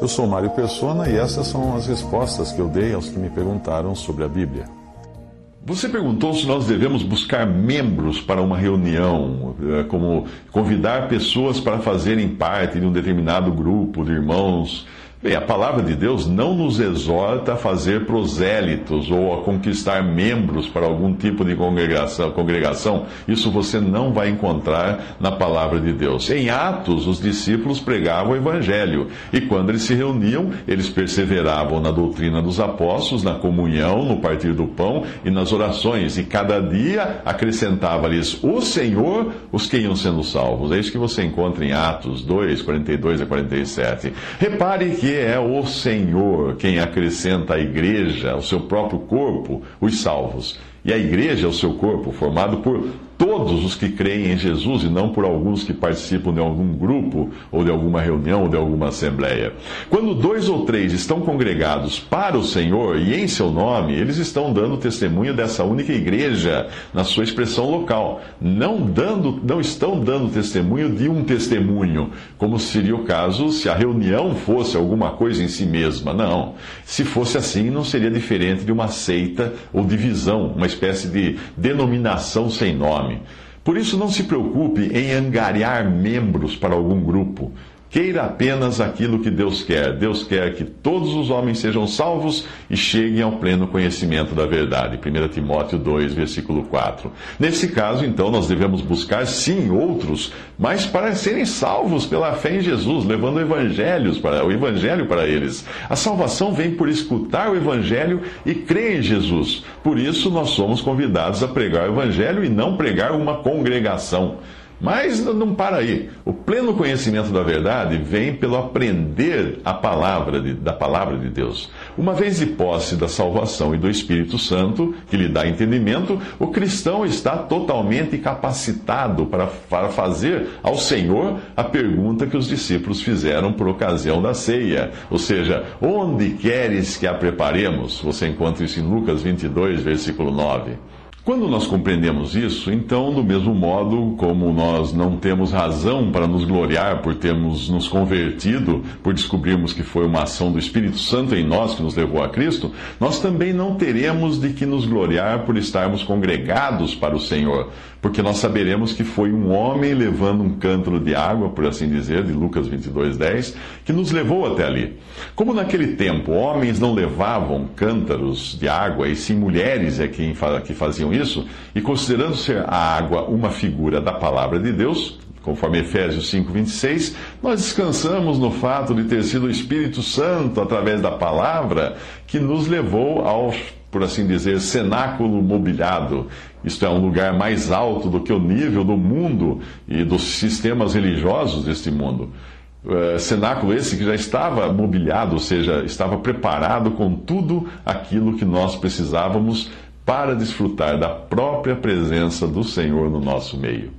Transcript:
Eu sou Mário Persona e essas são as respostas que eu dei aos que me perguntaram sobre a Bíblia. Você perguntou se nós devemos buscar membros para uma reunião, eh, como convidar pessoas para fazerem parte de um determinado grupo de irmãos Bem, a palavra de Deus não nos exorta a fazer prosélitos ou a conquistar membros para algum tipo de congregação. congregação. Isso você não vai encontrar na palavra de Deus. Em Atos, os discípulos pregavam o evangelho e quando eles se reuniam, eles perseveravam na doutrina dos apóstolos, na comunhão, no partir do pão e nas orações. E cada dia acrescentava-lhes o Senhor os que iam sendo salvos. É isso que você encontra em Atos 2, 42 a 47. Repare que é o Senhor quem acrescenta à igreja, ao seu próprio corpo, os salvos. E a igreja é o seu corpo, formado por todos os que creem em Jesus e não por alguns que participam de algum grupo, ou de alguma reunião, ou de alguma assembleia. Quando dois ou três estão congregados para o Senhor e em seu nome, eles estão dando testemunho dessa única igreja na sua expressão local. Não, dando, não estão dando testemunho de um testemunho, como seria o caso se a reunião fosse alguma coisa em si mesma. Não. Se fosse assim, não seria diferente de uma seita ou divisão, uma espécie de denominação sem nome. Por isso, não se preocupe em angariar membros para algum grupo. Queira apenas aquilo que Deus quer. Deus quer que todos os homens sejam salvos e cheguem ao pleno conhecimento da verdade. 1 Timóteo 2, versículo 4. Nesse caso, então, nós devemos buscar sim outros, mas para serem salvos pela fé em Jesus, levando o evangelho para, o evangelho para eles. A salvação vem por escutar o evangelho e crer em Jesus. Por isso, nós somos convidados a pregar o evangelho e não pregar uma congregação. Mas não para aí. O pleno conhecimento da verdade vem pelo aprender a palavra de, da palavra de Deus. Uma vez de posse da salvação e do Espírito Santo, que lhe dá entendimento, o cristão está totalmente capacitado para, para fazer ao Senhor a pergunta que os discípulos fizeram por ocasião da ceia. Ou seja, onde queres que a preparemos? Você encontra isso em Lucas 22, versículo 9. Quando nós compreendemos isso, então, do mesmo modo como nós não temos razão para nos gloriar por termos nos convertido, por descobrirmos que foi uma ação do Espírito Santo em nós que nos levou a Cristo, nós também não teremos de que nos gloriar por estarmos congregados para o Senhor, porque nós saberemos que foi um homem levando um cântaro de água, por assim dizer, de Lucas 22, 10, que nos levou até ali. Como naquele tempo homens não levavam cântaros de água, e sim mulheres é quem que isso, e considerando ser a água uma figura da palavra de Deus, Conforme Efésios 5:26, nós descansamos no fato de ter sido o Espírito Santo, através da palavra, que nos levou ao, por assim dizer, cenáculo mobiliado. Isto é, um lugar mais alto do que o nível do mundo e dos sistemas religiosos deste mundo. Uh, cenáculo esse que já estava mobiliado, ou seja, estava preparado com tudo aquilo que nós precisávamos para desfrutar da própria presença do Senhor no nosso meio.